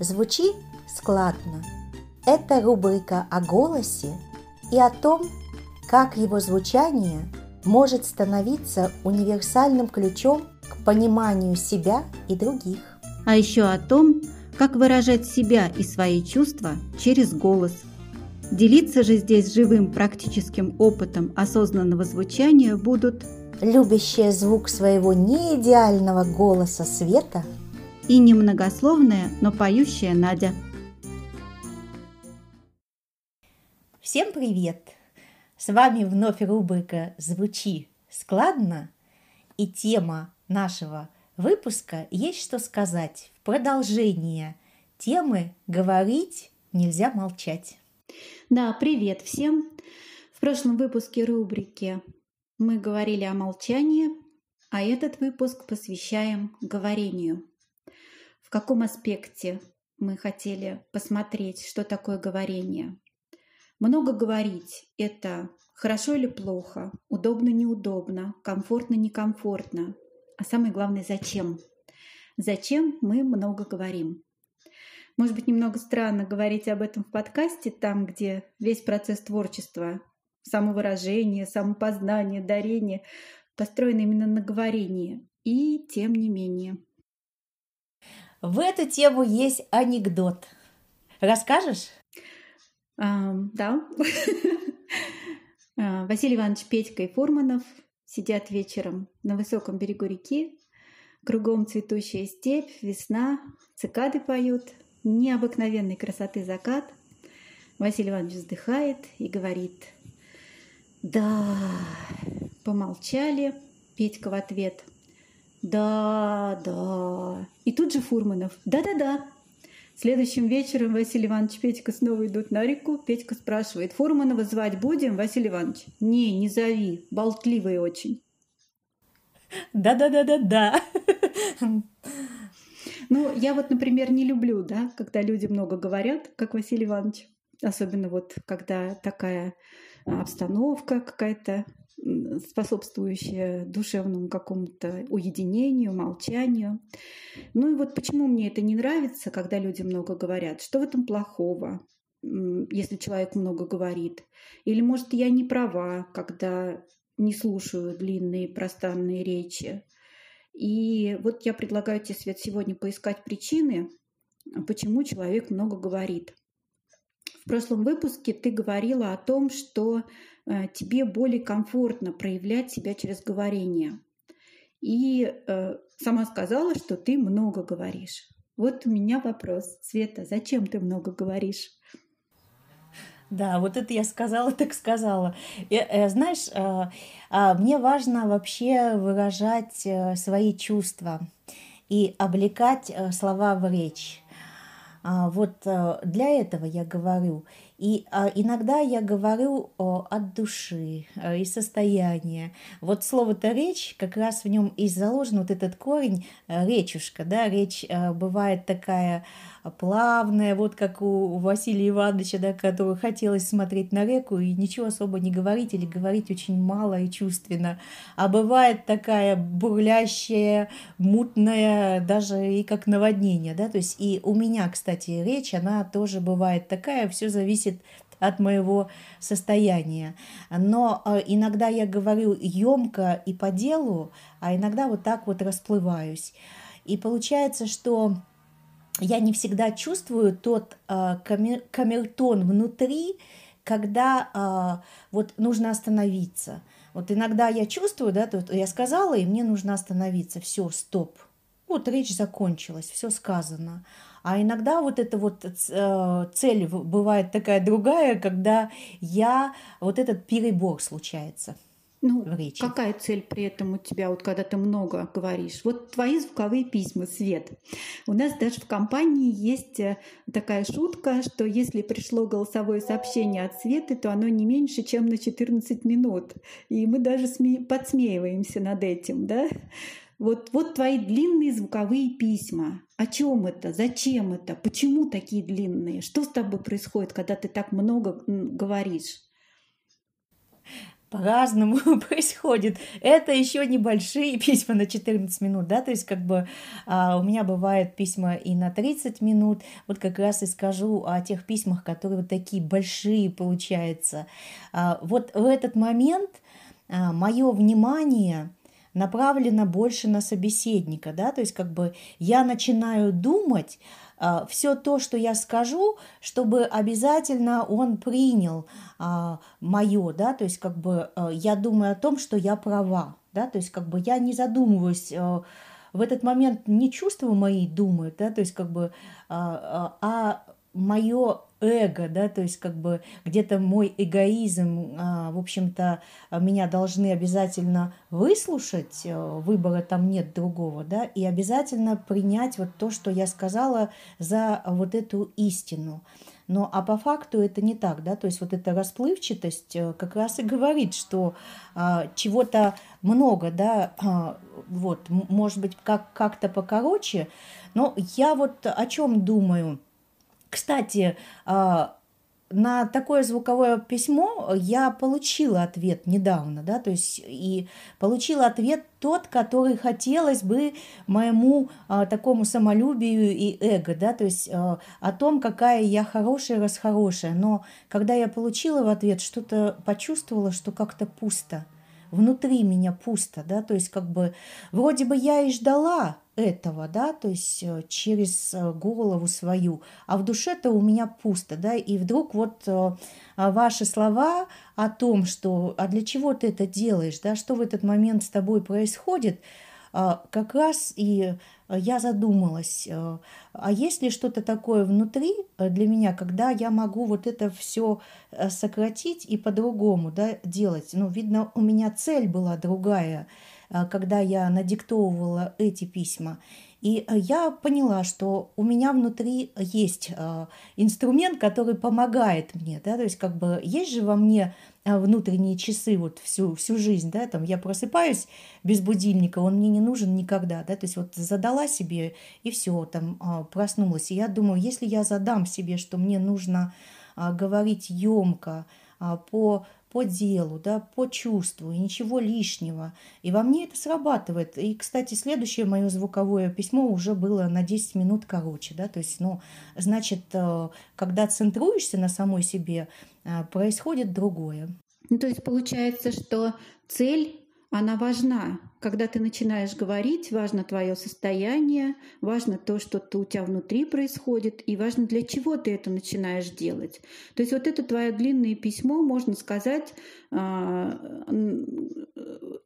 Звучи складно. Это рубрика о голосе и о том, как его звучание может становиться универсальным ключом к пониманию себя и других. А еще о том, как выражать себя и свои чувства через голос. Делиться же здесь живым практическим опытом осознанного звучания будут любящая звук своего неидеального голоса Света и немногословная, но поющая Надя. Всем привет! С вами вновь рубрика «Звучи складно» и тема нашего выпуска «Есть что сказать» в продолжение темы «Говорить нельзя молчать». Да, привет всем! В прошлом выпуске рубрики мы говорили о молчании, а этот выпуск посвящаем говорению. В каком аспекте мы хотели посмотреть, что такое говорение? Много говорить – это хорошо или плохо, удобно-неудобно, комфортно-некомфортно. А самое главное – зачем? Зачем мы много говорим? Может быть, немного странно говорить об этом в подкасте, там, где весь процесс творчества самовыражение, самопознание, дарение построено именно на говорении. И тем не менее. В эту тему есть анекдот. Расскажешь? А, да. Василий Иванович Петька и Фурманов сидят вечером на высоком берегу реки. Кругом цветущая степь, весна, цикады поют, необыкновенной красоты закат. Василий Иванович вздыхает и говорит – да, помолчали. Петька в ответ. Да, да. И тут же Фурманов. Да-да-да. Следующим вечером Василий Иванович и Петька снова идут на реку. Петька спрашивает, Фурманова звать будем, Василий Иванович? Не, не зови, болтливый очень. Да-да-да-да-да. Ну, я вот, например, не люблю, да, когда люди много говорят, как Василий Иванович. Особенно вот, когда такая обстановка какая-то способствующая душевному какому-то уединению, молчанию. Ну и вот почему мне это не нравится, когда люди много говорят? Что в этом плохого, если человек много говорит? Или, может, я не права, когда не слушаю длинные пространные речи? И вот я предлагаю тебе, Свет, сегодня поискать причины, почему человек много говорит. Прошлом выпуске ты говорила о том, что э, тебе более комфортно проявлять себя через говорение. И э, сама сказала, что ты много говоришь. Вот у меня вопрос. Света, зачем ты много говоришь? Да, вот это я сказала, так сказала. И, э, знаешь, э, мне важно вообще выражать свои чувства и облекать слова в речь. А, вот э, для этого я говорю. И а, иногда я говорю от души, э, из состояния. Вот слово-то речь, как раз в нем и заложен вот этот корень э, речушка, да, речь бывает такая плавная, вот как у Василия Ивановича, да, который хотелось смотреть на реку и ничего особо не говорить или говорить очень мало и чувственно. А бывает такая бурлящая, мутная, даже и как наводнение, да, то есть и у меня, кстати, речь, она тоже бывает такая, все зависит от моего состояния. Но э, иногда я говорю емко и по делу, а иногда вот так вот расплываюсь. И получается, что я не всегда чувствую тот э, камер, камертон внутри, когда э, вот нужно остановиться. Вот иногда я чувствую, да, тут я сказала, и мне нужно остановиться. Все, стоп. Вот речь закончилась, все сказано. А иногда вот эта вот э, цель бывает такая другая, когда я вот этот перебор случается ну, в речи. Какая цель при этом у тебя, вот когда ты много говоришь? Вот твои звуковые письма, Свет. У нас даже в компании есть э, такая шутка, что если пришло голосовое сообщение от Светы, то оно не меньше, чем на 14 минут. И мы даже сме- подсмеиваемся над этим, да? Вот, вот твои длинные звуковые письма. О чем это? Зачем это? Почему такие длинные? Что с тобой происходит, когда ты так много говоришь? по-разному происходит. Это еще небольшие письма на 14 минут, да, то есть как бы а, у меня бывают письма и на 30 минут. Вот как раз и скажу о тех письмах, которые вот такие большие получаются. А, вот в этот момент а, мое внимание направлено больше на собеседника, да, то есть как бы я начинаю думать, а, все то, что я скажу, чтобы обязательно он принял а, мое, да, то есть как бы а, я думаю о том, что я права, да, то есть как бы я не задумываюсь в этот момент не чувства мои думают, да, то есть как бы, а мое эго, да, то есть как бы где-то мой эгоизм, а, в общем-то, меня должны обязательно выслушать, э, выбора там нет другого, да, и обязательно принять вот то, что я сказала за вот эту истину. Но а по факту это не так, да, то есть вот эта расплывчатость э, как раз и говорит, что а, чего-то много, да, а, вот, может быть, как, как-то покороче, но я вот о чем думаю – кстати, а, на такое звуковое письмо я получила ответ недавно, да, то есть и получила ответ тот, который хотелось бы моему а, такому самолюбию и эго, да, то есть а, о том, какая я хорошая, расхорошая. Но когда я получила в ответ, что-то почувствовала, что как-то пусто, внутри меня пусто, да, то есть как бы вроде бы я и ждала этого, да, то есть э, через э, голову свою, а в душе-то у меня пусто, да, и вдруг вот э, а ваши слова о том, что, а для чего ты это делаешь, да, что в этот момент с тобой происходит, а, как раз и я задумалась, а есть ли что-то такое внутри для меня, когда я могу вот это все сократить и по-другому да, делать. Ну, видно, у меня цель была другая – Э, когда я надиктовывала эти письма. И э, я поняла, что у меня внутри есть э, инструмент, который помогает мне, да, то есть как бы есть же во мне внутренние часы вот всю, всю жизнь, да, там я просыпаюсь без будильника, он мне не нужен никогда, да, то есть вот задала себе и все, там проснулась. И я думаю, если я задам себе, что мне нужно говорить емко по по делу, да, по чувству, и ничего лишнего. И во мне это срабатывает. И, кстати, следующее мое звуковое письмо уже было на 10 минут короче, да, то есть, ну, значит, э, когда центруешься на самой себе, э, происходит другое. Ну, то есть получается, что цель она важна. Когда ты начинаешь говорить, важно твое состояние, важно то, что у тебя внутри происходит, и важно, для чего ты это начинаешь делать. То есть вот это твое длинное письмо, можно сказать, а,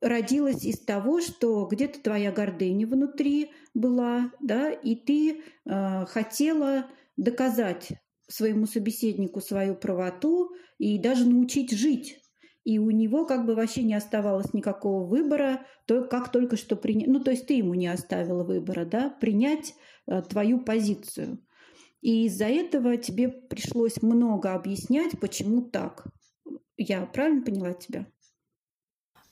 родилось из того, что где-то твоя гордыня внутри была, да, и ты а, хотела доказать своему собеседнику свою правоту и даже научить жить и у него как бы вообще не оставалось никакого выбора, то как только что принять, ну то есть ты ему не оставила выбора, да, принять э, твою позицию. И из-за этого тебе пришлось много объяснять, почему так. Я правильно поняла тебя?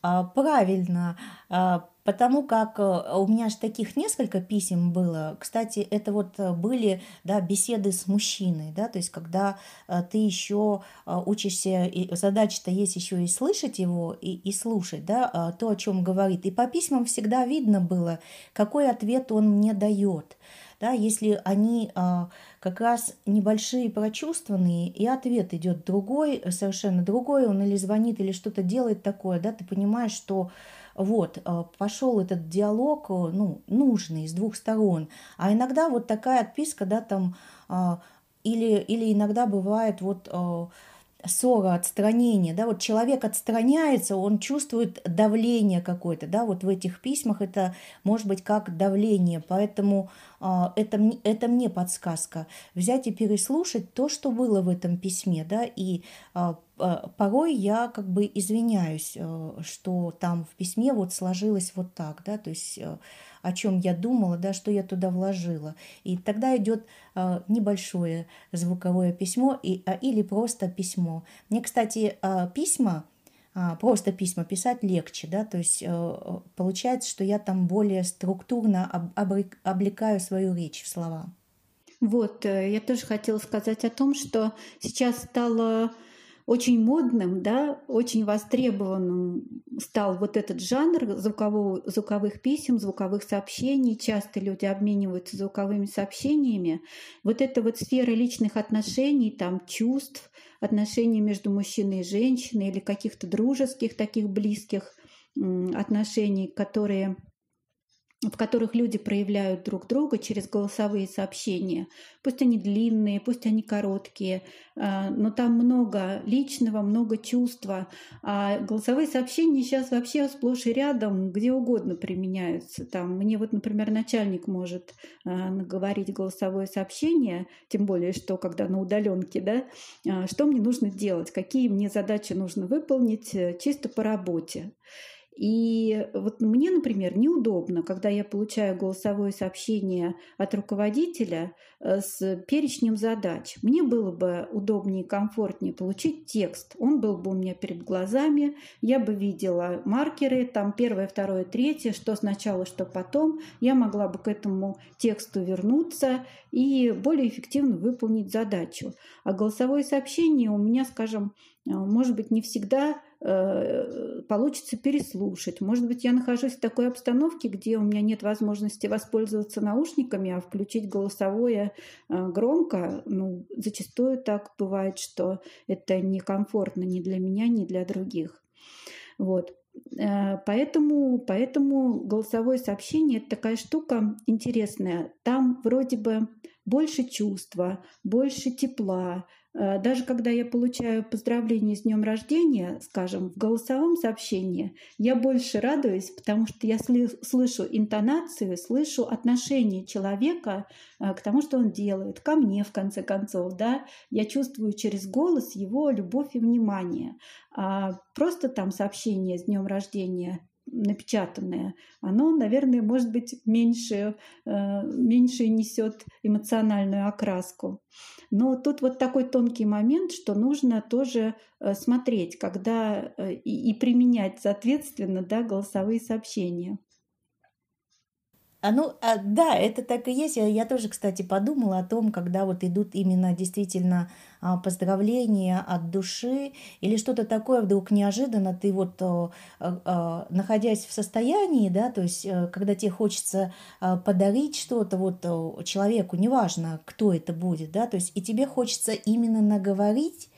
А, правильно, а, потому как э, у меня же таких несколько писем было. Кстати, это вот э, были да, беседы с мужчиной, да, то есть когда э, ты еще учишься, и задача-то есть еще и слышать его, и, и слушать, да, а, то, о чем говорит. И по письмам всегда видно было, какой ответ он мне дает да, если они а, как раз небольшие прочувствованные, и ответ идет другой, совершенно другой, он или звонит, или что-то делает такое, да, ты понимаешь, что вот, а, пошел этот диалог, ну, нужный с двух сторон. А иногда вот такая отписка, да, там, а, или, или иногда бывает вот а, ссора, отстранение, да, вот человек отстраняется, он чувствует давление какое-то, да, вот в этих письмах это может быть как давление, поэтому а, это, это мне подсказка. Взять и переслушать то, что было в этом письме, да, и а, порой я как бы извиняюсь, что там в письме вот сложилось вот так, да, то есть о чем я думала, да, что я туда вложила. И тогда идет небольшое звуковое письмо и, или просто письмо. Мне, кстати, письма а, просто письма писать легче, да, то есть э, получается, что я там более структурно облекаю свою речь в слова. Вот, э, я тоже хотела сказать о том, что сейчас стало очень модным, да, очень востребованным стал вот этот жанр звукового, звуковых писем, звуковых сообщений. Часто люди обмениваются звуковыми сообщениями. Вот эта вот сфера личных отношений, там чувств, отношений между мужчиной и женщиной или каких-то дружеских таких близких отношений, которые в которых люди проявляют друг друга через голосовые сообщения. Пусть они длинные, пусть они короткие, а, но там много личного, много чувства. А голосовые сообщения сейчас вообще сплошь и рядом, где угодно применяются. Там мне вот, например, начальник может а, говорить голосовое сообщение, тем более, что когда на удаленке, да, а, что мне нужно делать, какие мне задачи нужно выполнить э, чисто по работе. И вот мне, например, неудобно, когда я получаю голосовое сообщение от руководителя э, с перечнем задач. Мне было бы удобнее и комфортнее получить текст. Он был бы у меня перед глазами, я бы видела маркеры, там первое, второе, третье, что сначала, что потом. Я могла бы к этому тексту вернуться и более эффективно выполнить задачу. А голосовое сообщение у меня, скажем, э, может быть, не всегда получится переслушать. Может быть, я нахожусь в такой обстановке, где у меня нет возможности воспользоваться наушниками, а включить голосовое э, громко. Ну, зачастую так бывает, что это некомфортно ни для меня, ни для других. Вот. Э, поэтому, поэтому голосовое сообщение – это такая штука интересная. Там вроде бы больше чувства, больше тепла, Э, даже когда я получаю поздравление с днем рождения, скажем, в голосовом сообщении, я больше радуюсь, потому что я слышу интонацию, слышу отношение человека э, к тому, что он делает, ко мне, в конце концов. Да? Я чувствую через голос его любовь и внимание. А просто там сообщение с днем рождения напечатанное, оно, наверное, может быть меньше, э, меньше несет эмоциональную окраску. Но тут вот такой тонкий момент, что нужно тоже э, смотреть, когда э, и, и применять, соответственно, да, голосовые сообщения. А ну, а, да, это так и есть. Я, я тоже, кстати, подумала о том, когда вот идут именно действительно а, поздравления от души или что-то такое вдруг неожиданно ты вот а, а, находясь в состоянии, да, то есть а, когда тебе хочется а, подарить что-то вот а, человеку, неважно, кто это будет, да, то есть и тебе хочется именно наговорить а,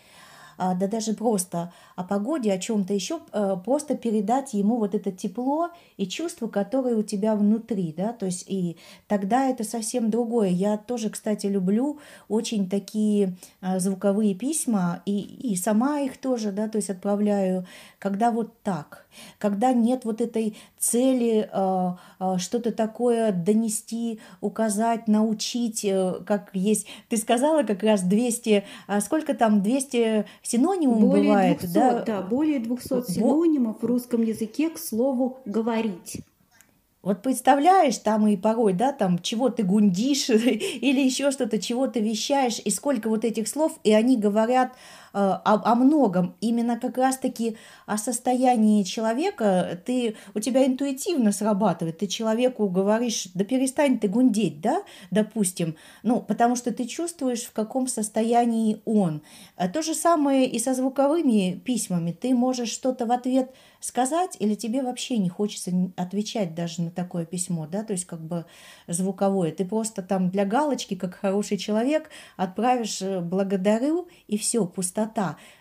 да даже просто о погоде, о чем-то еще, э, просто передать ему вот это тепло и чувство, которое у тебя внутри, да, то есть и тогда это совсем другое. Я тоже, кстати, люблю очень такие а, звуковые письма и, и сама их тоже, да, то есть отправляю, когда вот так, когда нет вот этой цели э, э, что-то такое донести, указать, научить, э, как есть. Ты сказала как раз 200, а сколько там, 200 синонимов более бывает? 200, да? да, более 200 синонимов в русском языке к слову «говорить». Вот представляешь, там и порой, да, там чего ты гундишь или еще что-то, чего ты вещаешь, и сколько вот этих слов, и они говорят о, о многом. Именно как раз-таки о состоянии человека ты, у тебя интуитивно срабатывает. Ты человеку говоришь, да перестань ты гундеть, да, допустим, ну, потому что ты чувствуешь, в каком состоянии он. А то же самое и со звуковыми письмами. Ты можешь что-то в ответ сказать, или тебе вообще не хочется отвечать даже на такое письмо, да, то есть как бы звуковое. Ты просто там для галочки, как хороший человек, отправишь э, «благодарю» и все, пустота.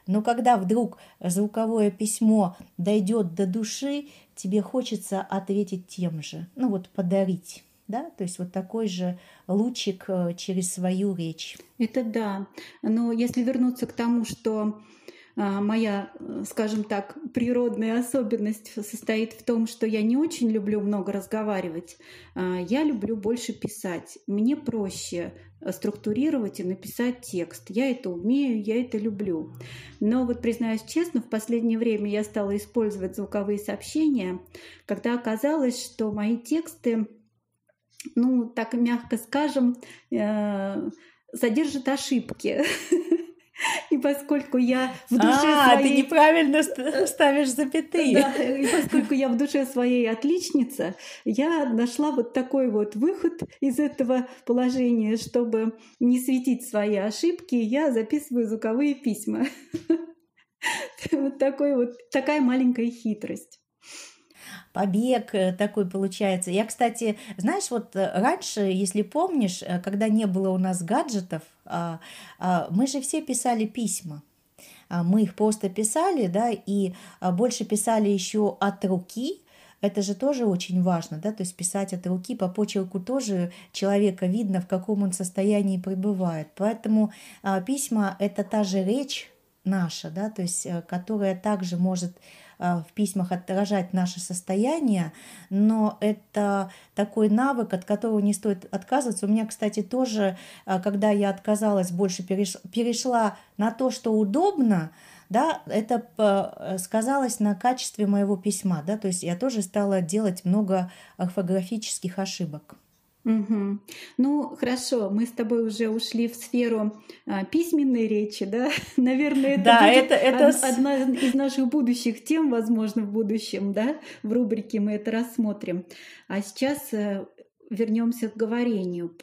Но когда вдруг звуковое письмо дойдет до души, тебе хочется ответить тем же, ну вот подарить. Да? То есть вот такой же лучик э, через свою речь. Это да. Но если вернуться к тому, что моя, э, скажем так, природная особенность состоит в том, что я не очень люблю много разговаривать. А, я люблю больше писать. Мне проще э, структурировать и написать текст. Я это умею, я это люблю. Но вот признаюсь честно, в последнее время я стала использовать звуковые сообщения, когда оказалось, что мои тексты, ну, так мягко скажем, э, содержат ошибки. И поскольку я в душе а, своей... ты неправильно ставишь запятые. Да, и поскольку я в душе своей отличница, я нашла вот такой вот выход из этого положения, чтобы не светить свои ошибки, я записываю звуковые письма. Вот такой вот такая маленькая хитрость побег э, такой получается. Я, кстати, знаешь, вот э, раньше, если помнишь, э, когда не было у нас гаджетов, а, а, мы же все писали письма. А, мы их просто писали, да, и больше писали еще от руки, это же тоже очень важно, да, то есть писать от руки по почерку тоже человека видно, в каком он состоянии пребывает. Поэтому а, письма это та же речь наша, да, то есть которая также может а, в письмах отражать наше состояние, но это такой навык, от которого не стоит отказываться. У меня, кстати, тоже, а, когда я отказалась, больше перешла на то, что удобно, да, это э, сказалось на качестве моего письма, да, то есть я тоже стала делать много орфографических ошибок. Угу. Ну, хорошо, мы с тобой уже ушли в сферу а, письменной речи, да? Наверное, это, да, это, это... Од- одна из наших будущих тем, возможно, в будущем, да? В рубрике мы это рассмотрим. А сейчас э, вернемся к говорению.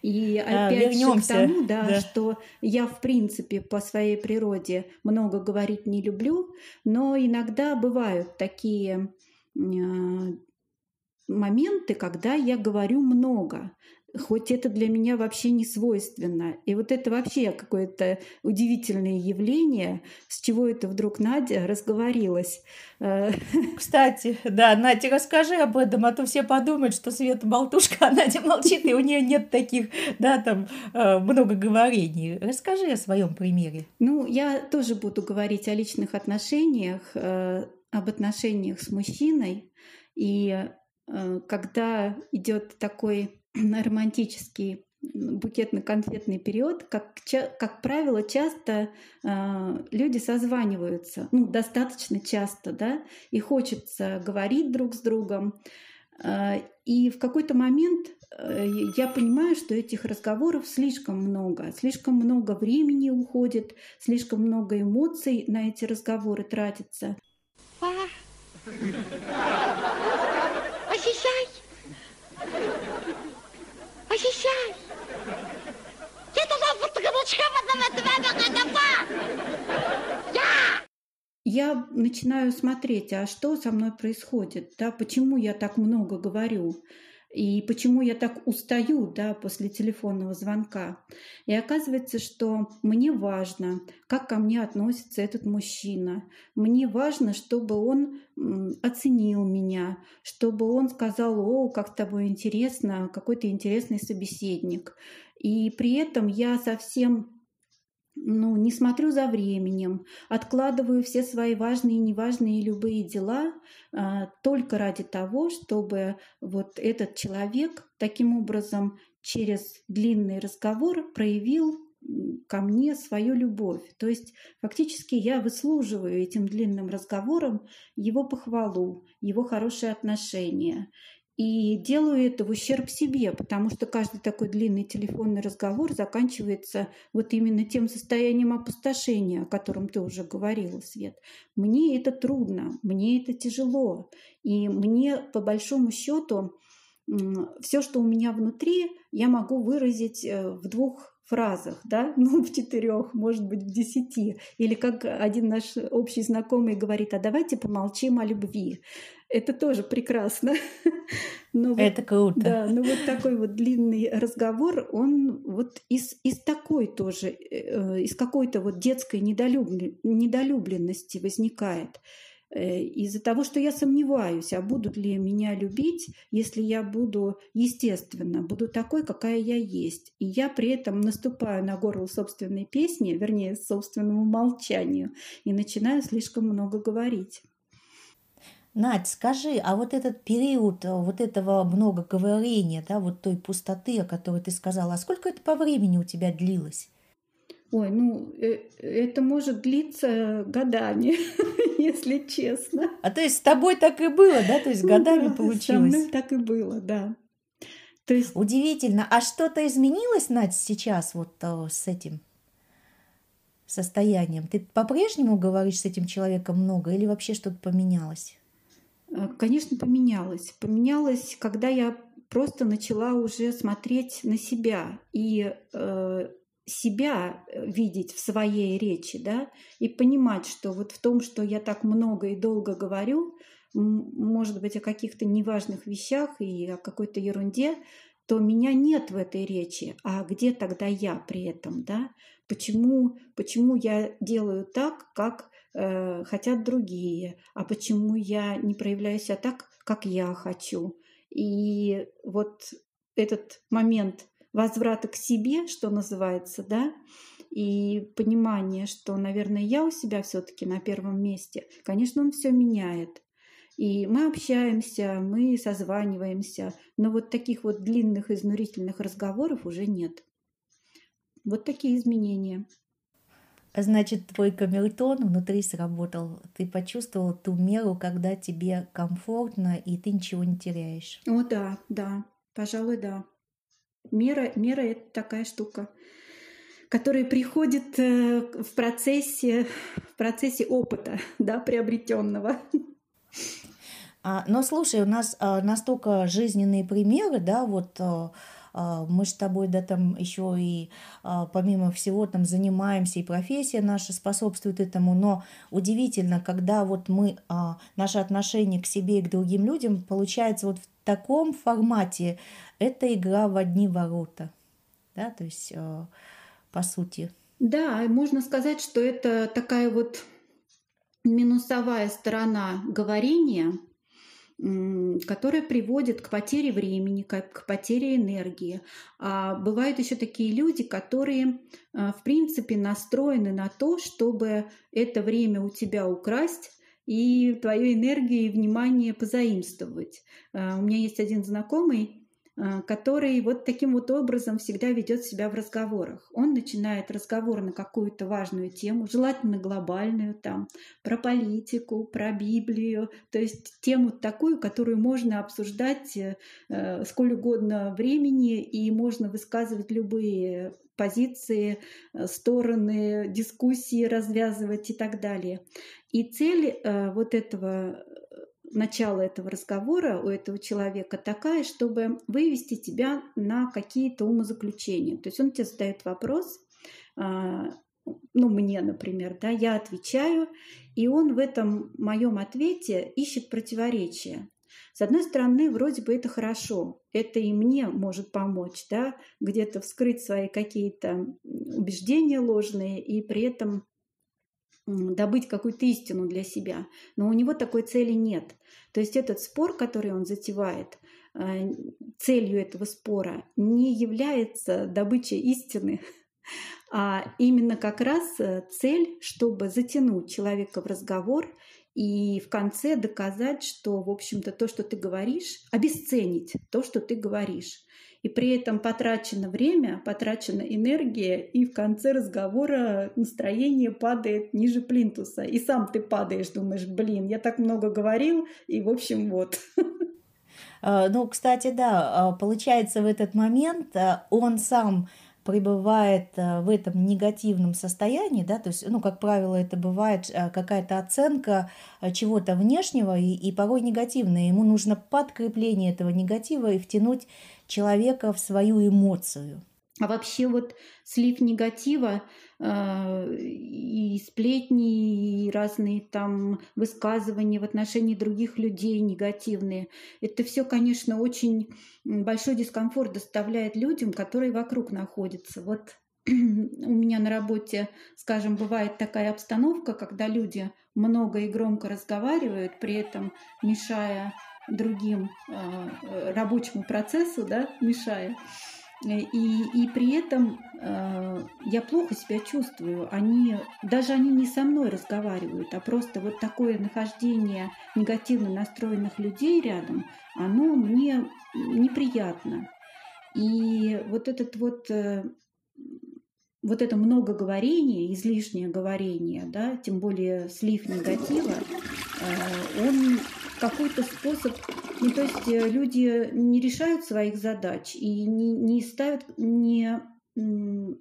И опять а, же к тому, да, да, что я, в принципе, по своей природе много говорить не люблю, но иногда бывают такие а, моменты, когда я говорю много, хоть это для меня вообще не свойственно. И вот это вообще какое-то удивительное явление, с чего это вдруг Надя разговорилась. Э, Кстати, да, Надя, расскажи об этом, а то все подумают, что Света болтушка, а Надя молчит, и у нее нет таких, да, там, э, много говорений. Расскажи о своем примере. Ну, я тоже буду говорить о личных отношениях, э, об отношениях с мужчиной. И когда идет такой романтический букетно-конфетный период, как, как правило, часто э, люди созваниваются, ну, достаточно часто, да, и хочется говорить друг с другом. Э, и в какой-то момент э, я понимаю, что этих разговоров слишком много, слишком много времени уходит, слишком много эмоций на эти разговоры тратится. Ощущай! Ощущай! Я начинаю смотреть, а что со мной происходит, да, почему я так много говорю, и почему я так устаю да, после телефонного звонка. И оказывается, что мне важно, как ко мне относится этот мужчина. Мне важно, чтобы он оценил меня, чтобы он сказал, о, как с тобой интересно, какой ты интересный собеседник. И при этом я совсем ну, не смотрю за временем, откладываю все свои важные и неважные любые дела а, только ради того, чтобы вот этот человек таким образом через длинный разговор проявил ко мне свою любовь. То есть фактически я выслуживаю этим длинным разговором его похвалу, его хорошие отношения. И делаю это в ущерб себе, потому что каждый такой длинный телефонный разговор заканчивается вот именно тем состоянием опустошения, о котором ты уже говорила, Свет. Мне это трудно, мне это тяжело. И мне, по большому счету, все, что у меня внутри, я могу выразить э, в двух фразах, да, ну, в четырех, может быть, в десяти. Или как один наш общий знакомый говорит, а давайте помолчим о любви. Это тоже прекрасно. Но Это вот, круто. Да, но вот такой вот длинный разговор, он вот из, из такой тоже, э, из какой-то вот детской недолюбленности возникает. Э, из-за того, что я сомневаюсь, а будут ли меня любить, если я буду, естественно, буду такой, какая я есть. И я при этом наступаю на горло собственной песни, вернее, собственному молчанию, и начинаю слишком много говорить. Надь, скажи, а вот этот период вот этого многоговорения, да, вот той пустоты, о которой ты сказала, а сколько это по времени у тебя длилось? Ой, ну э, это может длиться годами, если честно. А то есть с тобой так и было, да? То есть годами да, получилось? Со мной так и было, да. То есть... Удивительно. А что-то изменилось, Надь, сейчас вот э, с этим состоянием? Ты по-прежнему говоришь с этим человеком много или вообще что-то поменялось? Э, конечно, поменялось. Поменялось, когда я просто начала уже смотреть на себя и э, себя э, видеть в своей речи, да, и понимать, что вот в том, что я так много и долго говорю, может быть, о каких-то неважных вещах и о какой-то ерунде, то меня нет в этой речи. А где тогда я при этом, да? Почему, почему я делаю так, как э, хотят другие? А почему я не проявляю себя так, как я хочу? И вот этот момент возврата к себе, что называется, да, и понимание, что, наверное, я у себя все-таки на первом месте, конечно, он все меняет. И мы общаемся, мы созваниваемся, но вот таких вот длинных изнурительных разговоров уже нет. Вот такие изменения. Значит, твой камертон внутри сработал. Ты почувствовал ту меру, когда тебе комфортно, и ты ничего не теряешь. О, да, да, пожалуй, да. Мера, мера – это такая штука, которая приходит э, в процессе, в процессе опыта, да, приобретенного. А, но слушай, у нас а, настолько жизненные примеры, да, вот а, а, мы с тобой, да, там еще и а, помимо всего там занимаемся, и профессия наша способствует этому, но удивительно, когда вот мы, наше отношение к себе и к другим людям получается вот в таком формате, это игра в одни ворота, да, то есть по сути. Да, можно сказать, что это такая вот минусовая сторона говорения – которая приводит к потере времени, к потере энергии. А бывают еще такие люди, которые, а, в принципе, настроены на то, чтобы это время у тебя украсть и твою энергию и внимание позаимствовать. А, у меня есть один знакомый, а, который вот таким вот образом всегда ведет себя в разговорах. Он начинает разговор на какую-то важную тему, желательно глобальную, там, про политику, про Библию, то есть тему такую, которую можно обсуждать э, э сколь угодно времени, и можно высказывать любые позиции, э, стороны, дискуссии развязывать и так далее. И цель э, вот этого начало этого разговора у этого человека такая, чтобы вывести тебя на какие-то умозаключения. То есть он тебе задает вопрос, а, ну, мне, например, да, я отвечаю, и он в этом моем ответе ищет противоречия. С одной стороны, вроде бы это хорошо, это и мне может помочь, да, где-то вскрыть свои какие-то убеждения ложные и при этом добыть какую-то истину для себя. Но у него такой цели нет. То есть этот спор, который он затевает, э, целью этого спора не является добыча истины, а именно как раз э, цель, чтобы затянуть человека в разговор и в конце доказать, что, в общем-то, то, что ты говоришь, обесценить то, что ты говоришь и при этом потрачено время, потрачена энергия, и в конце разговора настроение падает ниже плинтуса. И сам ты падаешь, думаешь, блин, я так много говорил, и в общем вот. А, ну, кстати, да, а, получается в этот момент а, он сам пребывает э, в этом негативном состоянии, да, то есть, ну, как правило, это бывает э, какая-то оценка э, чего-то внешнего и, и порой негативная. Ему нужно подкрепление этого негатива и втянуть человека в свою эмоцию. А вообще вот слив негатива и сплетни, и разные там высказывания в отношении других людей негативные, это все, конечно, очень большой дискомфорт доставляет людям, которые вокруг находятся. Вот у меня на работе, скажем, бывает такая обстановка, когда люди много и громко разговаривают, при этом мешая другим э, рабочему процессу, да, мешая. И, и при этом э, я плохо себя чувствую. Они, даже они не со мной разговаривают, а просто вот такое нахождение негативно настроенных людей рядом, оно мне неприятно. И вот этот вот э, вот это многоговорение, излишнее говорение, да, тем более слив негатива, э, он какой-то способ, ну, то есть э, люди не решают своих задач и не, не ставят, не, ну,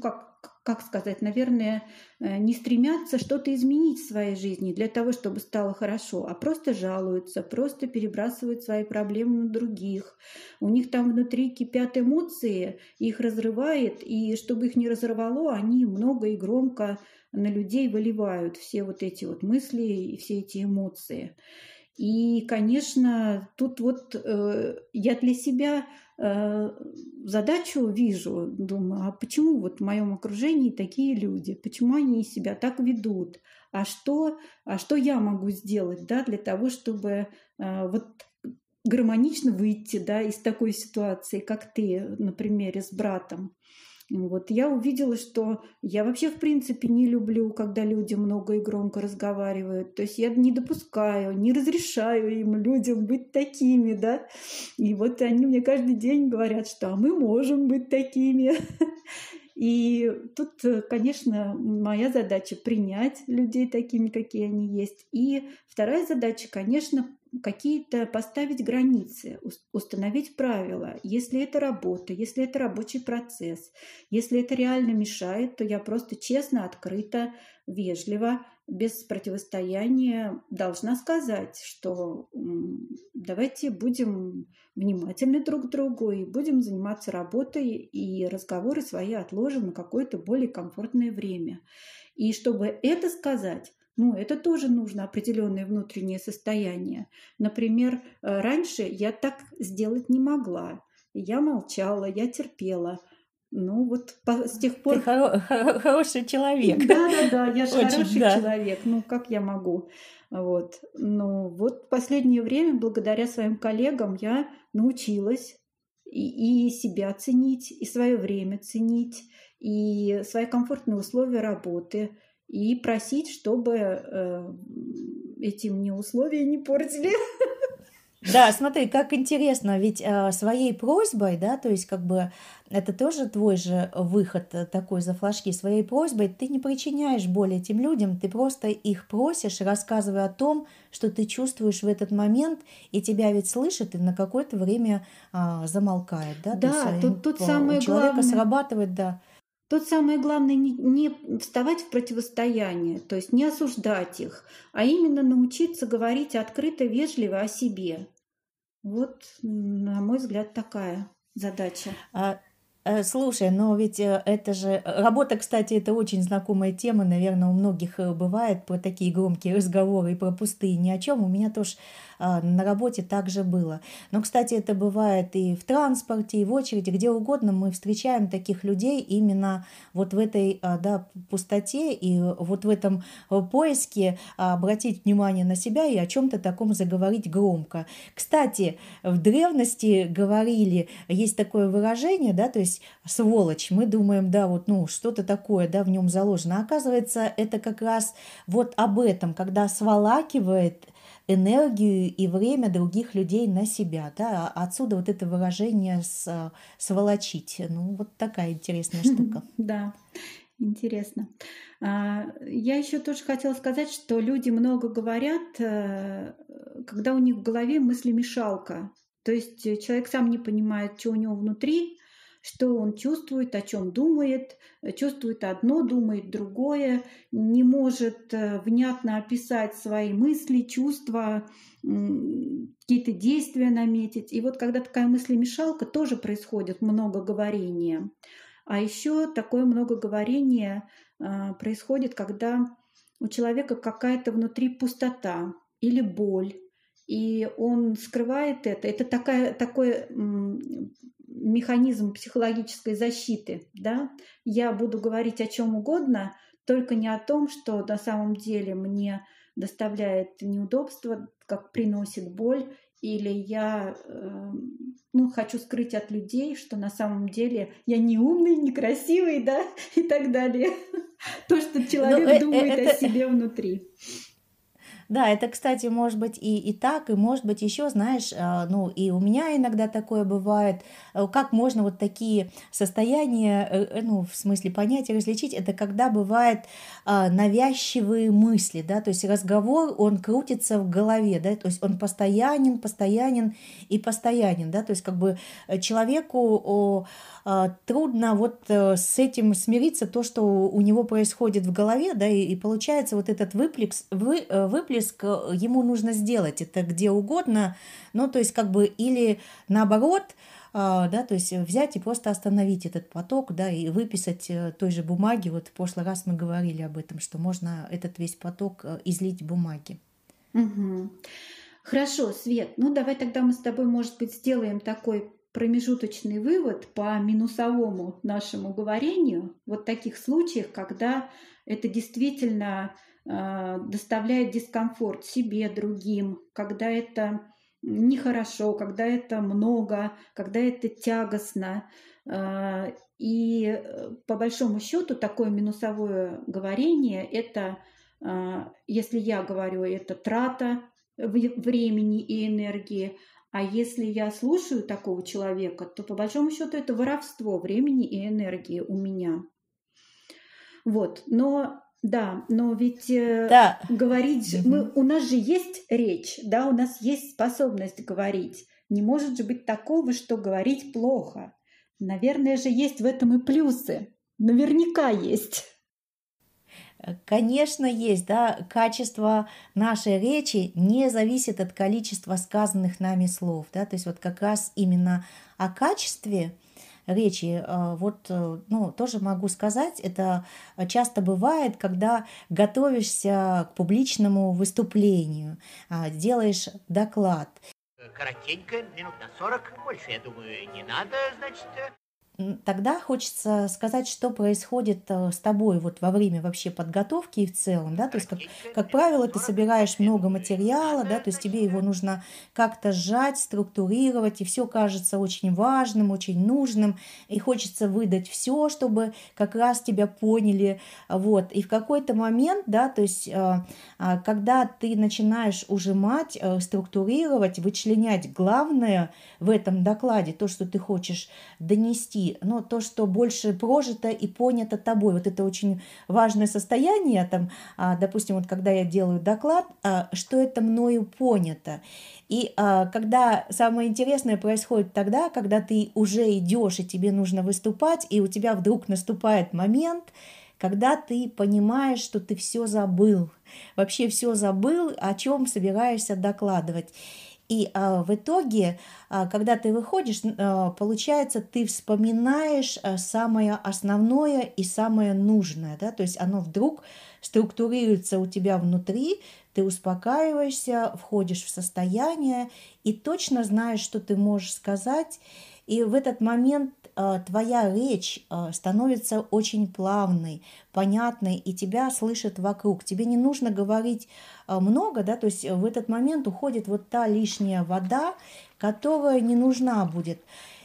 как, как сказать, наверное, э, не стремятся что-то изменить в своей жизни для того, чтобы стало хорошо, а просто жалуются, просто перебрасывают свои проблемы на других. У них там внутри кипят эмоции, их разрывает, и чтобы их не разорвало, они много и громко на людей выливают все вот эти вот мысли и все эти эмоции. И, конечно, тут вот э, я для себя э, задачу вижу, думаю, а почему вот в моем окружении такие люди, почему они себя так ведут, а что, а что я могу сделать, да, для того, чтобы э, вот гармонично выйти, да, из такой ситуации, как ты, например, с братом. Вот я увидела, что я вообще в принципе не люблю, когда люди много и громко разговаривают. То есть я не допускаю, не разрешаю им людям быть такими, да. И вот они мне каждый день говорят, что а мы можем быть такими. И тут, конечно, моя задача принять людей такими, какие они есть. И вторая задача, конечно, какие-то поставить границы, установить правила. Если это работа, если это рабочий процесс, если это реально мешает, то я просто честно, открыто, вежливо, без противостояния должна сказать, что давайте будем внимательны друг к другу и будем заниматься работой, и разговоры свои отложим на какое-то более комфортное время. И чтобы это сказать, ну, это тоже нужно определенное внутреннее состояние. Например, э, раньше я так сделать не могла. Я молчала, я терпела. Ну вот по, с тех пор... Ты хоро- хоро- хороший человек. Да, да, да, я же хороший да. человек. Ну как я могу? Вот. Ну вот в последнее время, благодаря своим коллегам, я научилась и, и себя ценить, и свое время ценить, и свои комфортные условия работы – и просить, чтобы э, эти мне условия не портили. Да, смотри, как интересно, ведь э, своей просьбой, да, то есть как бы это тоже твой же выход э, такой за флажки, своей просьбой ты не причиняешь боли этим людям, ты просто их просишь, рассказывая о том, что ты чувствуешь в этот момент, и тебя ведь слышат и на какое-то время э, замолкает, да? Да, есть, э, тут, тут самое у человека главное... срабатывает, да. Тут самое главное не, не вставать в противостояние, то есть не осуждать их, а именно научиться говорить открыто, вежливо о себе. Вот, на мой взгляд, такая задача. А, слушай, но ведь э, это же... Работа, кстати, это очень знакомая тема, наверное, у многих э, бывает про такие громкие разговоры и про пустые ни о чем. У меня тоже а, на работе также было. Но, кстати, это бывает и в транспорте, и в очереди, где угодно мы встречаем таких людей именно вот в этой а, да, пустоте и вот в этом а, поиске обратить внимание на себя и о чем-то таком заговорить громко. Кстати, в древности говорили, есть такое выражение, да, то есть сволочь, мы думаем, да, вот, ну, что-то такое, да, в нем заложено. А оказывается, это как раз вот об этом, когда сволакивает энергию и время других людей на себя. Да? Отсюда вот это выражение с, сволочить. Ну, вот такая интересная штука. Да, интересно. А, я еще тоже хотела сказать, что люди много говорят, э, когда у них в голове мысли-мешалка. То есть человек сам не понимает, что у него внутри, что он чувствует, о чем думает, чувствует одно, думает другое, не может э, внятно описать свои мысли, чувства, какие-то действия наметить. И вот когда такая мыслемешалка, тоже происходит много говорения. А еще такое многоговорение а, происходит, когда у человека какая-то внутри пустота или боль, и он скрывает это. Это такая, такой механизм психологической защиты. Да? Я буду говорить о чем угодно, только не о том, что на самом деле мне доставляет неудобство, как приносит боль, или я э, ну, хочу скрыть от людей, что на самом деле я не умный, не красивый, да, и так далее. То, что человек ну, э, думает о себе внутри. Да, это, кстати, может быть и, и так, и может быть еще, знаешь, а, ну и у меня иногда такое бывает. Э, как можно вот такие состояния, э, э, ну в смысле понятия различить, это когда бывает а, навязчивые мысли, да, то есть разговор, он крутится в голове, да, то есть он постоянен, постоянен и постоянен, да, то есть как бы человеку а, трудно вот с этим смириться, то, что у него происходит в голове, да, и, и получается вот этот выплеск, вы, выплеск выплеск э, ему нужно сделать это где угодно, ну, то есть как бы или наоборот, а, да, то есть взять и просто остановить этот поток, да, и выписать э, той же бумаги. Вот в прошлый раз мы говорили об этом, что можно этот весь поток э, излить в бумаге. Угу. Хорошо, Свет, ну давай тогда мы с тобой, может быть, сделаем такой промежуточный вывод по минусовому нашему говорению. Вот таких случаях, когда это действительно доставляет дискомфорт себе, другим, когда это нехорошо, когда это много, когда это тягостно. Э, и э, по большому счету такое минусовое говорение – это, если я говорю, это трата времени и энергии, а если я слушаю такого человека, то по большому счету это воровство времени и энергии у меня. Вот. Но да, но ведь э, да. говорить, угу. мы, у нас же есть речь, да, у нас есть способность говорить. Не может же быть такого, что говорить плохо. Наверное же есть в этом и плюсы. Наверняка есть. Конечно, есть, да, качество нашей речи не зависит от количества сказанных нами слов, да, то есть вот как раз именно о качестве речи, а, вот, э, ну, тоже могу сказать, это часто бывает, когда готовишься к публичному выступлению, а, делаешь доклад. Коротенько, минут на 40, больше, я думаю, не надо, значит, э, тогда хочется сказать, что происходит э, с тобой вот во время вообще подготовки и в целом, да, то есть как, как правило ты собираешь много материала, да, то есть тебе его нужно как-то сжать, структурировать, и все кажется очень важным, очень нужным, и хочется выдать все, чтобы как раз тебя поняли, вот, и в какой-то момент, да, то есть э, а, когда ты начинаешь ужимать, э, структурировать, вычленять главное в этом докладе, то, что ты хочешь донести, но то, что больше прожито и понято тобой. Вот это очень важное состояние, там, а, допустим, вот когда я делаю доклад, а, что это мною понято. И а, когда самое интересное происходит тогда, когда ты уже идешь и тебе нужно выступать, и у тебя вдруг наступает момент, когда ты понимаешь, что ты все забыл, вообще все забыл, о чем собираешься докладывать. И а, в итоге, а, когда ты выходишь, а, получается, ты вспоминаешь самое основное и самое нужное, да, то есть оно вдруг структурируется у тебя внутри, ты успокаиваешься, входишь в состояние и точно знаешь, что ты можешь сказать, и в этот момент э, твоя речь э, становится очень плавной, понятной, и тебя слышат вокруг. Тебе не нужно говорить э, много, да, то есть в этот момент уходит вот та лишняя вода, которая не нужна будет.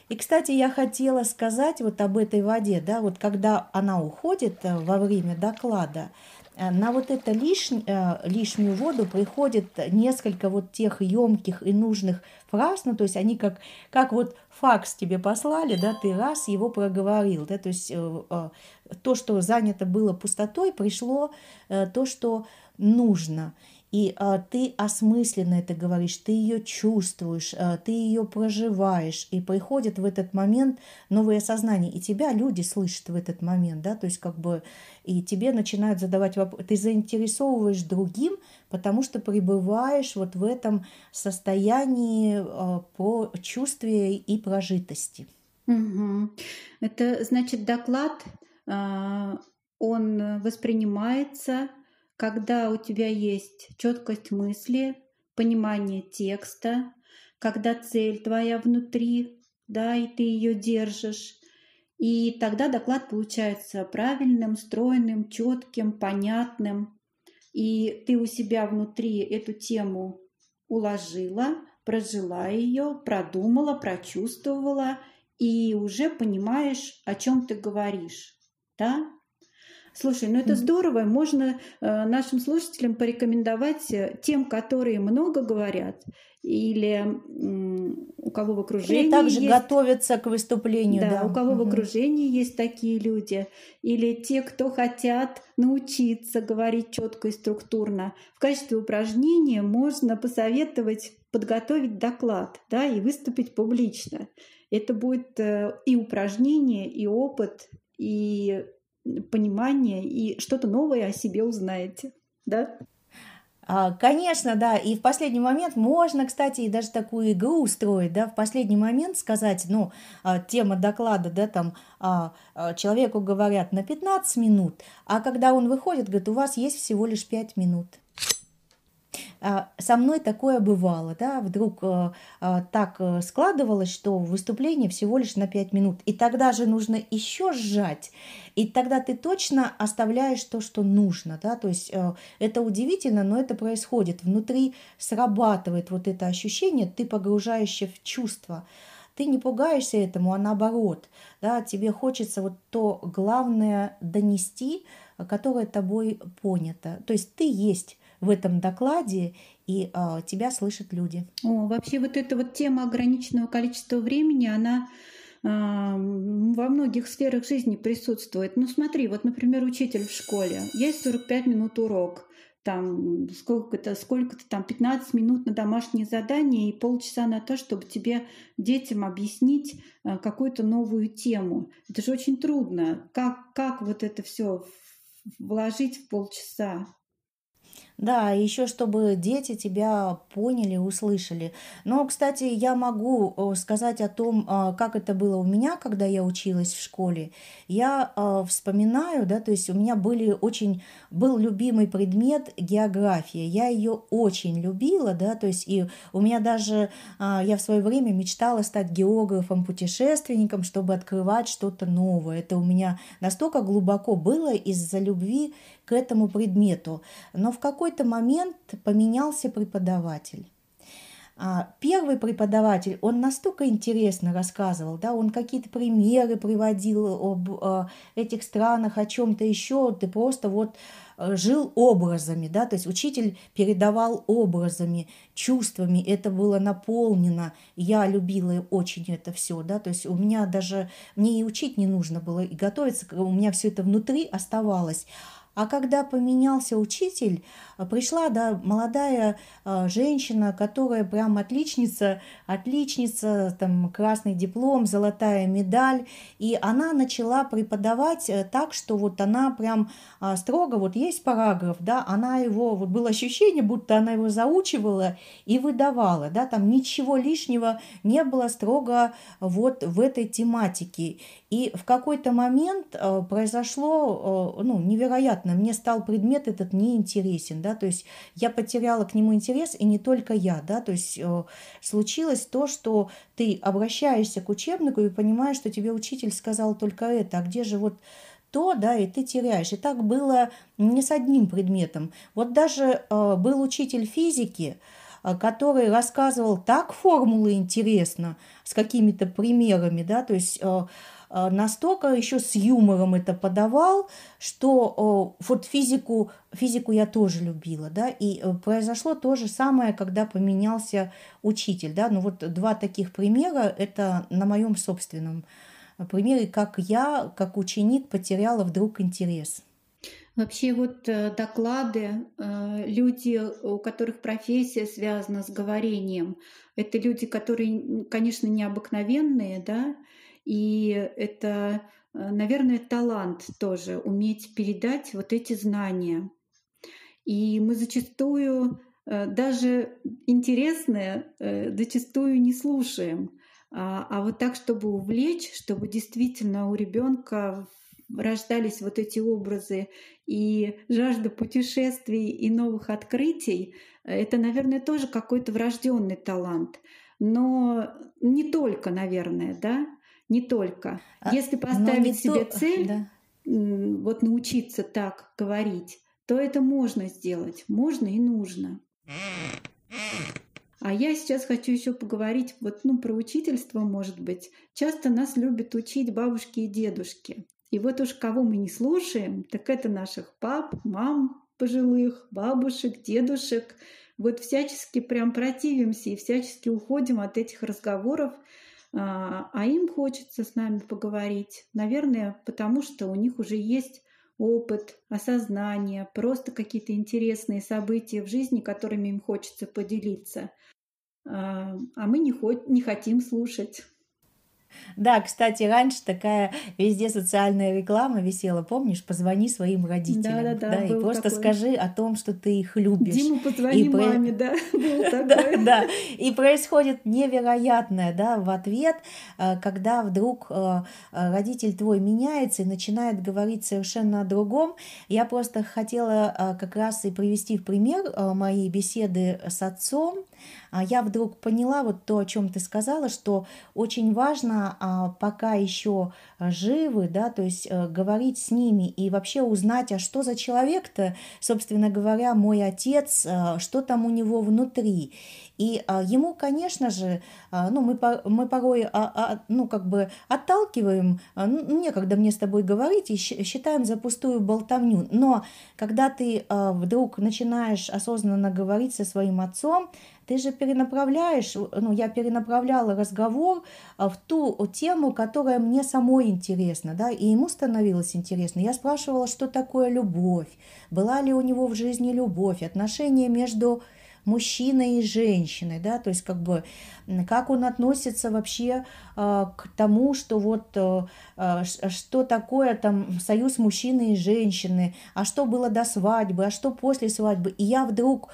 И, кстати, я хотела сказать вот об этой воде, да, вот когда она уходит во время доклада, на вот это лиш, э, лишнюю воду приходит несколько вот тех емких и нужных фраз, ну то есть они как, как вот факс тебе послали, да, ты раз его проговорил, да, то есть э, то, что занято было пустотой, пришло то, что нужно и а, ты осмысленно это говоришь, ты ее чувствуешь, а, ты ее проживаешь, и приходит в этот момент новое сознание, и тебя люди слышат в этот момент, да, то есть как бы и тебе начинают задавать вопросы, ты заинтересовываешь другим, потому что пребываешь вот в этом состоянии а, по чувстве и прожитости. Угу. Это значит доклад, а, он воспринимается когда у тебя есть четкость мысли, понимание текста, когда цель твоя внутри, да, и ты ее держишь, и тогда доклад получается правильным, стройным, четким, понятным. И ты у себя внутри эту тему уложила, прожила ее, продумала, прочувствовала и уже понимаешь, о чем ты говоришь. Да? Слушай, ну это здорово. Можно э, нашим слушателям порекомендовать э, тем, которые много говорят, или у кого в окружении или также есть... готовятся к выступлению. Да, Да, у кого в Мгм. окружении есть такие люди, или те, кто хотят научиться говорить четко и структурно. В качестве упражнения можно посоветовать подготовить доклад, да, и выступить публично. Это будет э, и упражнение, и опыт, и понимание, и что-то новое о себе узнаете, да? А, Конечно, да. И в последний момент можно, кстати, и даже такую игру устроить, да, в последний момент сказать, ну, а, тема доклада, да, там, а, человеку говорят на 15 минут, а когда он выходит, говорит, у вас есть всего лишь 5 минут. А, Со мной такое бывало, да, вдруг э, а, так э, складывалось, что выступление всего лишь на 5 минут, и тогда же нужно еще сжать, и тогда ты точно оставляешь то, что нужно, да, то есть э, это удивительно, но это происходит, внутри срабатывает вот это ощущение, ты погружаешься в чувство, ты не пугаешься этому, а наоборот, да, тебе хочется вот то главное донести, которое тобой понято, то есть ты есть в этом докладе, и а, тебя слышат люди. О, вообще вот эта вот тема ограниченного количества времени, она м, во многих сферах жизни присутствует. Ну смотри, вот, например, учитель в школе. Есть 45 минут урок. Там сколько-то, сколько-то там 15 минут на домашнее задание и полчаса на то, чтобы тебе детям объяснить а, какую-то новую тему. Это же очень трудно. Как, как вот это все вложить в полчаса? Да, еще чтобы дети тебя поняли, услышали. Но, кстати, я могу э, сказать о том, а, как это было у меня, когда я училась в школе. Я а, вспоминаю, да, то есть у меня были очень, был любимый предмет география. Я ее очень любила, да, то есть и у меня даже, а, я в свое время мечтала стать географом, путешественником, чтобы открывать что-то новое. Это у меня настолько глубоко было из-за любви к этому предмету. Но в какой-то момент поменялся преподаватель. А, Первый преподаватель, он настолько интересно рассказывал, да, он какие-то примеры приводил об а, этих странах, о чем-то еще, ты просто вот э, жил образами, да, то есть учитель передавал образами, чувствами, это было наполнено, я любила очень это все, да, то есть у меня даже, мне и учить не нужно было, и готовиться, у меня все это внутри оставалось, а когда поменялся учитель, пришла да, молодая э, женщина, которая прям отличница, отличница, там красный диплом, золотая медаль, и она начала преподавать э, так, что вот она прям э, строго, вот есть параграф, да, она его, вот было ощущение, будто она его заучивала и выдавала, да, там ничего лишнего не было строго вот в этой тематике. И в какой-то момент э, произошло, э, ну, невероятно, мне стал предмет этот неинтересен, да, то есть я потеряла к нему интерес, и не только я, да, то есть э, случилось то, что ты обращаешься к учебнику и понимаешь, что тебе учитель сказал только это, а где же вот то, да, и ты теряешь. И так было не с одним предметом. Вот даже был учитель физики, который рассказывал так формулы интересно, с какими-то примерами, да, то есть настолько еще с юмором это подавал, что э, вот физику, физику я тоже любила, да, и э, произошло то же самое, когда поменялся учитель, да, ну вот два таких примера, это на моем собственном примере, как я, как ученик, потеряла вдруг интерес. Вообще вот э, доклады, э, люди, у которых профессия связана с говорением, это люди, которые, конечно, необыкновенные, да, и это, э, наверное, талант тоже, уметь передать вот эти знания. И мы зачастую даже интересное зачастую не слушаем. А, а вот так, чтобы увлечь, чтобы действительно у ребенка рождались вот эти образы и жажда путешествий и новых открытий, это, наверное, тоже какой-то врожденный талант. Но не только, наверное, да, не только. Если поставить себе то... цель, да. вот научиться так говорить, то это можно сделать, можно и нужно. А я сейчас хочу еще поговорить вот, ну, про учительство, может быть. Часто нас любят учить бабушки и дедушки. И вот уж кого мы не слушаем, так это наших пап, мам пожилых, бабушек, дедушек. Вот всячески прям противимся и всячески уходим от этих разговоров, а, а им хочется с нами поговорить. Наверное, потому что у них уже есть опыт, осознание, просто какие-то интересные события в жизни, которыми им хочется поделиться. А, а мы не, хот- не хотим слушать. Да, кстати, раньше такая везде социальная реклама висела, помнишь, позвони своим родителям. Да, да, да. и просто такой. скажи о том, что ты их любишь. Диму позвони и маме, да, да, да. И происходит невероятное, да, в ответ, э, когда вдруг э, э, родитель твой меняется и начинает говорить совершенно о другом. Я просто хотела как раз и привести в пример моей беседы с отцом, я вдруг поняла вот то, о чем ты сказала, что очень важно, а, пока еще живы, да, то есть э, говорить с ними и вообще узнать, а что за человек-то, собственно говоря, мой отец, э, что там у него внутри. И а, ему, конечно же, а, ну, мы, мы порой, а, а, ну, как бы отталкиваем, ну, некогда мне с тобой говорить, и считаем за пустую болтовню. Но когда ты вдруг начинаешь осознанно говорить со своим отцом, ты же перенаправляешь, ну, я перенаправляла разговор в ту тему, которая мне самой интересна, да, и ему становилось интересно. Я спрашивала, что такое любовь, была ли у него в жизни любовь, отношения между мужчиной и женщиной, да, то есть как бы как он относится вообще э, к тому, что вот э, что такое там союз мужчины и женщины, а что было до свадьбы, а что после свадьбы. И я вдруг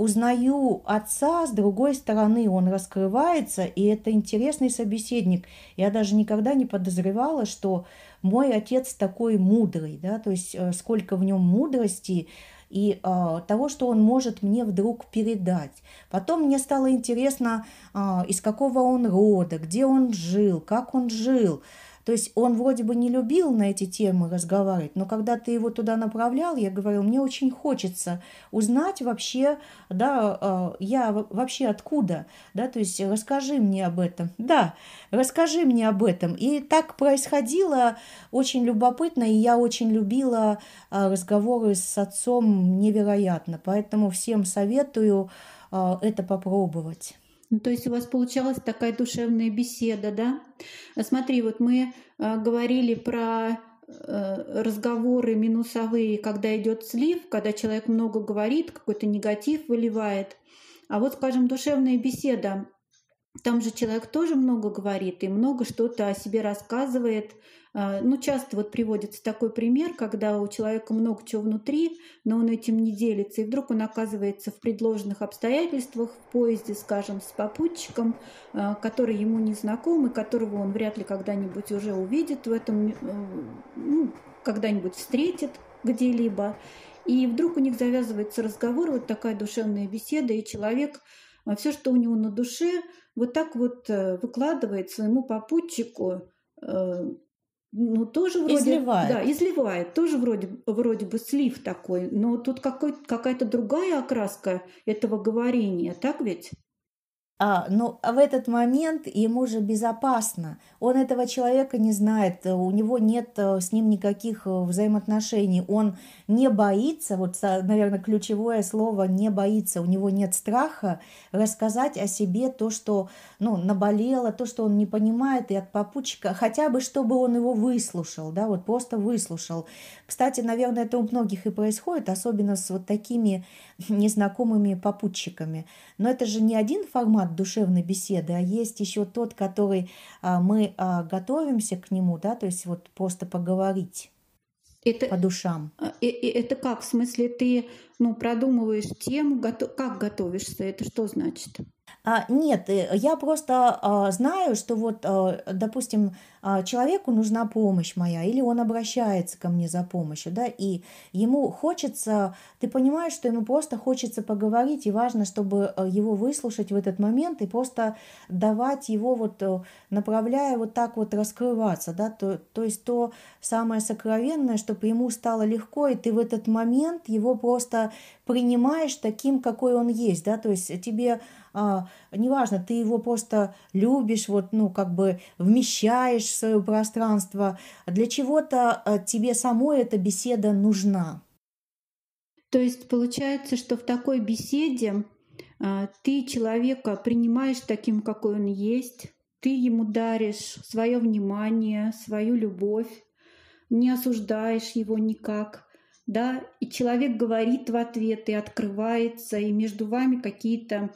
узнаю отца с другой стороны, он раскрывается, и это интересный собеседник. Я даже никогда не подозревала, что мой отец такой мудрый, да, то есть э, сколько в нем мудрости и э, того, что он может мне вдруг передать. Потом мне стало интересно, э, из какого он рода, где он жил, как он жил. То есть он вроде бы не любил на эти темы разговаривать, но когда ты его туда направлял, я говорил, мне очень хочется узнать вообще, да, а, я вообще откуда, да, то есть расскажи мне об этом. Да, расскажи мне об этом. И так происходило очень любопытно, и я очень любила а, разговоры с отцом невероятно. Поэтому всем советую а, это попробовать. Ну, то есть у вас получалась такая душевная беседа, да? Смотри, вот мы э, говорили про э, разговоры минусовые, когда идет слив, когда человек много говорит, какой-то негатив выливает. А вот, скажем, душевная беседа, там же человек тоже много говорит и много что-то о себе рассказывает, а, ну, часто вот приводится такой пример, когда у человека много чего внутри, но он этим не делится, и вдруг он оказывается в предложенных обстоятельствах в поезде, скажем, с попутчиком, а, который ему не знаком, и которого он вряд ли когда-нибудь уже увидит в этом, э, ну, когда-нибудь встретит где-либо. И вдруг у них завязывается разговор, вот такая душевная беседа, и человек а, все, что у него на душе, вот так вот э, выкладывает своему попутчику, э, ну, тоже вроде... Изливает. Да, изливает. Тоже вроде, вроде бы слив такой, но тут какой, какая-то другая окраска этого говорения, так ведь? А, но в этот момент ему же безопасно. Он этого человека не знает, у него нет э, с ним никаких э, взаимоотношений. Он не боится, вот, наверное, ключевое слово «не боится», у него нет страха рассказать о себе то, что ну, наболело, то, что он не понимает, и от попутчика, хотя бы чтобы он его выслушал, да, вот просто выслушал. Кстати, наверное, это у многих и происходит, особенно с вот такими незнакомыми попутчиками. Но это же не один формат душевной беседы, а есть еще тот, который а, мы а, готовимся к нему, да, то есть вот просто поговорить это, по душам. А, это как? В смысле, ты ну, продумываешь тему, готов, как готовишься? Это что значит? А, нет, э, я просто а, знаю, что вот, а, допустим, а, человеку нужна помощь моя, или он обращается ко мне за помощью, да, и ему хочется, ты понимаешь, что ему просто хочется поговорить, и важно, чтобы э, его выслушать в этот момент и просто давать его вот, э, направляя вот так вот раскрываться, да, то, то есть то самое сокровенное, чтобы ему стало легко, и ты в этот момент его просто принимаешь таким, какой он есть, да, то есть тебе а, неважно, ты его просто любишь, вот, ну, как бы вмещаешь в свое пространство, для чего-то а, тебе самой эта беседа нужна. То есть получается, что в такой беседе а, ты человека принимаешь таким, какой он есть, ты ему даришь свое внимание, свою любовь, не осуждаешь его никак, да, и человек говорит в ответ и открывается, и между вами какие-то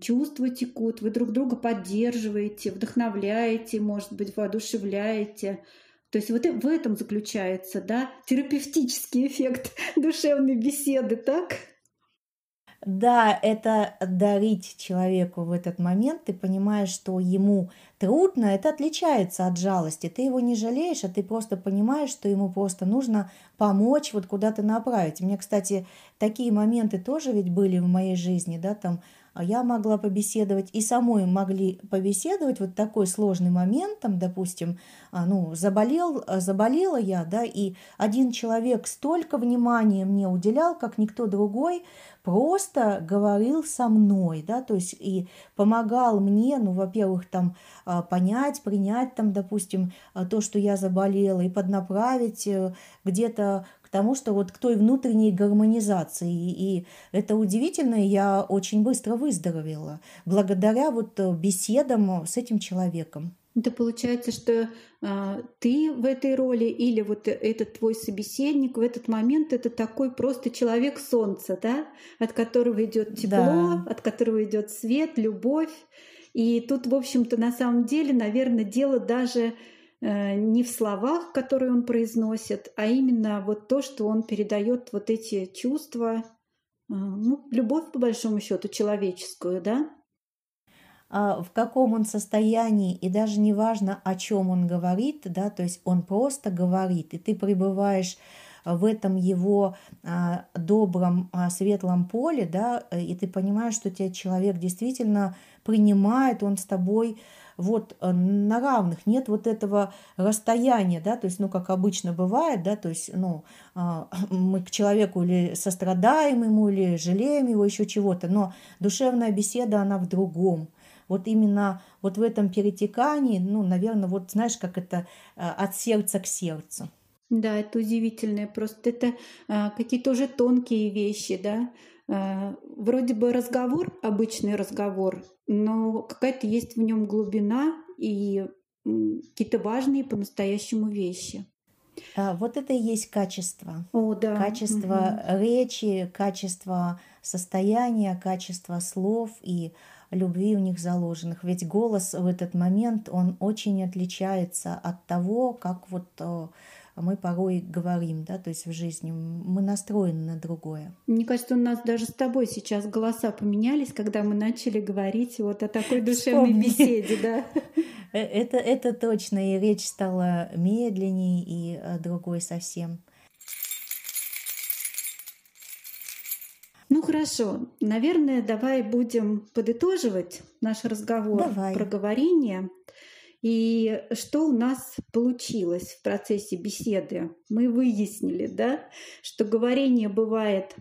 чувства текут, вы друг друга поддерживаете, вдохновляете, может быть, воодушевляете. То есть вот в этом заключается, да, терапевтический эффект душевной беседы, так? Да, это дарить человеку в этот момент, ты понимаешь, что ему трудно, это отличается от жалости. Ты его не жалеешь, а ты просто понимаешь, что ему просто нужно помочь, вот куда-то направить. Мне, кстати, такие моменты тоже ведь были в моей жизни, да, там я могла побеседовать, и самой могли побеседовать, вот такой сложный момент, там, допустим, а, ну, заболел, а, заболела я, да, и один человек столько внимания мне уделял, как никто другой, просто говорил со мной, да, то есть и помогал мне, ну, во-первых, там, понять, принять, там, допустим, то, что я заболела, и поднаправить э, где-то тому, что вот к той внутренней гармонизации. И это удивительно, я очень быстро выздоровела благодаря вот э, беседам с этим человеком. Это получается, что э, ты в этой роли или вот этот твой собеседник в этот момент это такой просто человек солнца, да, от которого идет тепло, да. от которого идет свет, любовь. И тут, в общем-то, на самом деле, наверное, дело даже Э, не в словах, которые он произносит, а именно вот то, что он передает вот эти чувства, э, ну, любовь по большому счету человеческую, да? А в каком он состоянии, и даже не важно, о чем он говорит, да, то есть он просто говорит, и ты пребываешь в этом его а, добром, а, светлом поле, да, и ты понимаешь, что тебя человек действительно принимает, он с тобой вот э, на равных, нет вот этого расстояния, да, то есть, ну, как обычно бывает, да, то есть, ну, а, мы к человеку или сострадаем ему, или жалеем его, еще чего-то, но душевная беседа, она в другом. Вот именно вот в этом перетекании, ну, наверное, вот знаешь, как это э, от сердца к сердцу. Да, это удивительное. Просто это а, какие-то уже тонкие вещи, да. А, вроде бы разговор, обычный разговор, но какая-то есть в нем глубина и какие-то важные по-настоящему вещи. А, вот это и есть качество. О, да. Качество угу. речи, качество состояния, качество слов и любви у них заложенных. Ведь голос в этот момент, он очень отличается от того, как вот э, мы порой говорим, да, то есть в жизни мы настроены на другое. Мне кажется, у нас даже с тобой сейчас голоса поменялись, когда мы начали говорить вот о такой душевной Вспомни. беседе, да. Э, это, это точно, и речь стала медленнее и э, другой совсем. Ну хорошо, наверное, давай будем подытоживать наш разговор давай. про говорение. И что у нас получилось в процессе беседы? Мы выяснили, да, что говорение бывает,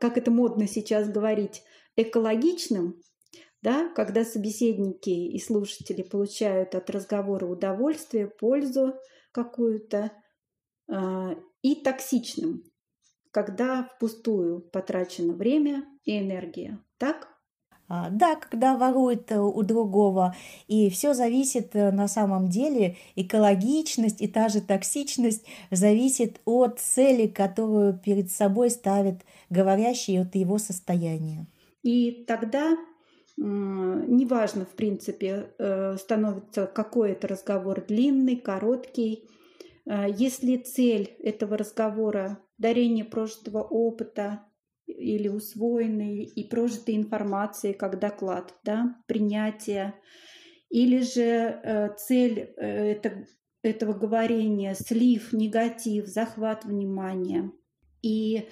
как это модно сейчас говорить, экологичным, да, когда собеседники и слушатели получают от разговора удовольствие, пользу какую-то, э, и токсичным, когда впустую потрачено время и энергия. Так? А, да, когда ворует э, у другого. И все зависит э, на самом деле, экологичность и та же токсичность зависит от цели, которую перед собой ставит говорящий, от его состояния. И тогда неважно, в принципе, э, становится какой это разговор длинный, короткий. Если цель этого разговора – дарение прожитого опыта, или усвоенной и прожитой информации как доклад, да, принятие, или же э, цель э, это, этого говорения слив, негатив, захват внимания. И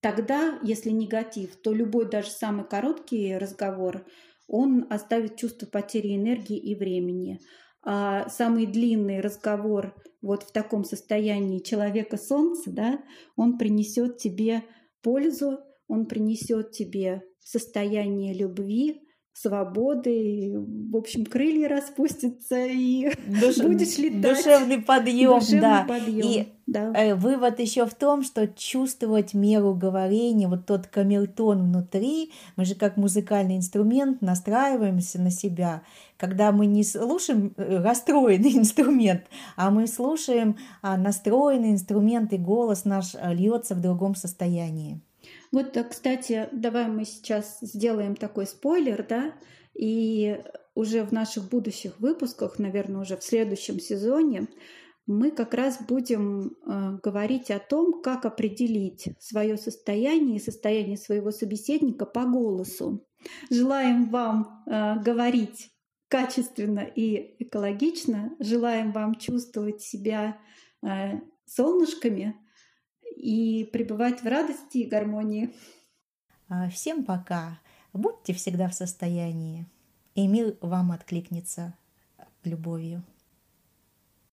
тогда, если негатив, то любой даже самый короткий разговор, он оставит чувство потери энергии и времени. А самый длинный разговор вот в таком состоянии человека солнца, да, он принесет тебе пользу, он принесет тебе состояние любви, свободы, в общем, крылья распустятся и Душ... будешь летать. Душевный подъем, Душевный да. Подъем, и да. Э, вывод еще в том, что чувствовать меру говорения, вот тот камертон внутри, мы же как музыкальный инструмент настраиваемся на себя, когда мы не слушаем э, расстроенный инструмент, а мы слушаем а, настроенный инструмент, и голос наш э, льется в другом состоянии. Вот, э, кстати, давай мы сейчас сделаем такой спойлер, да, и уже в наших будущих выпусках, наверное, уже в следующем сезоне, мы как раз будем э, говорить о том, как определить свое состояние и состояние своего собеседника по голосу. Желаем вам э, говорить качественно и экологично, желаем вам чувствовать себя э, солнышками, и пребывать в радости и гармонии. А, всем пока. Будьте всегда в состоянии, и мир вам откликнется любовью.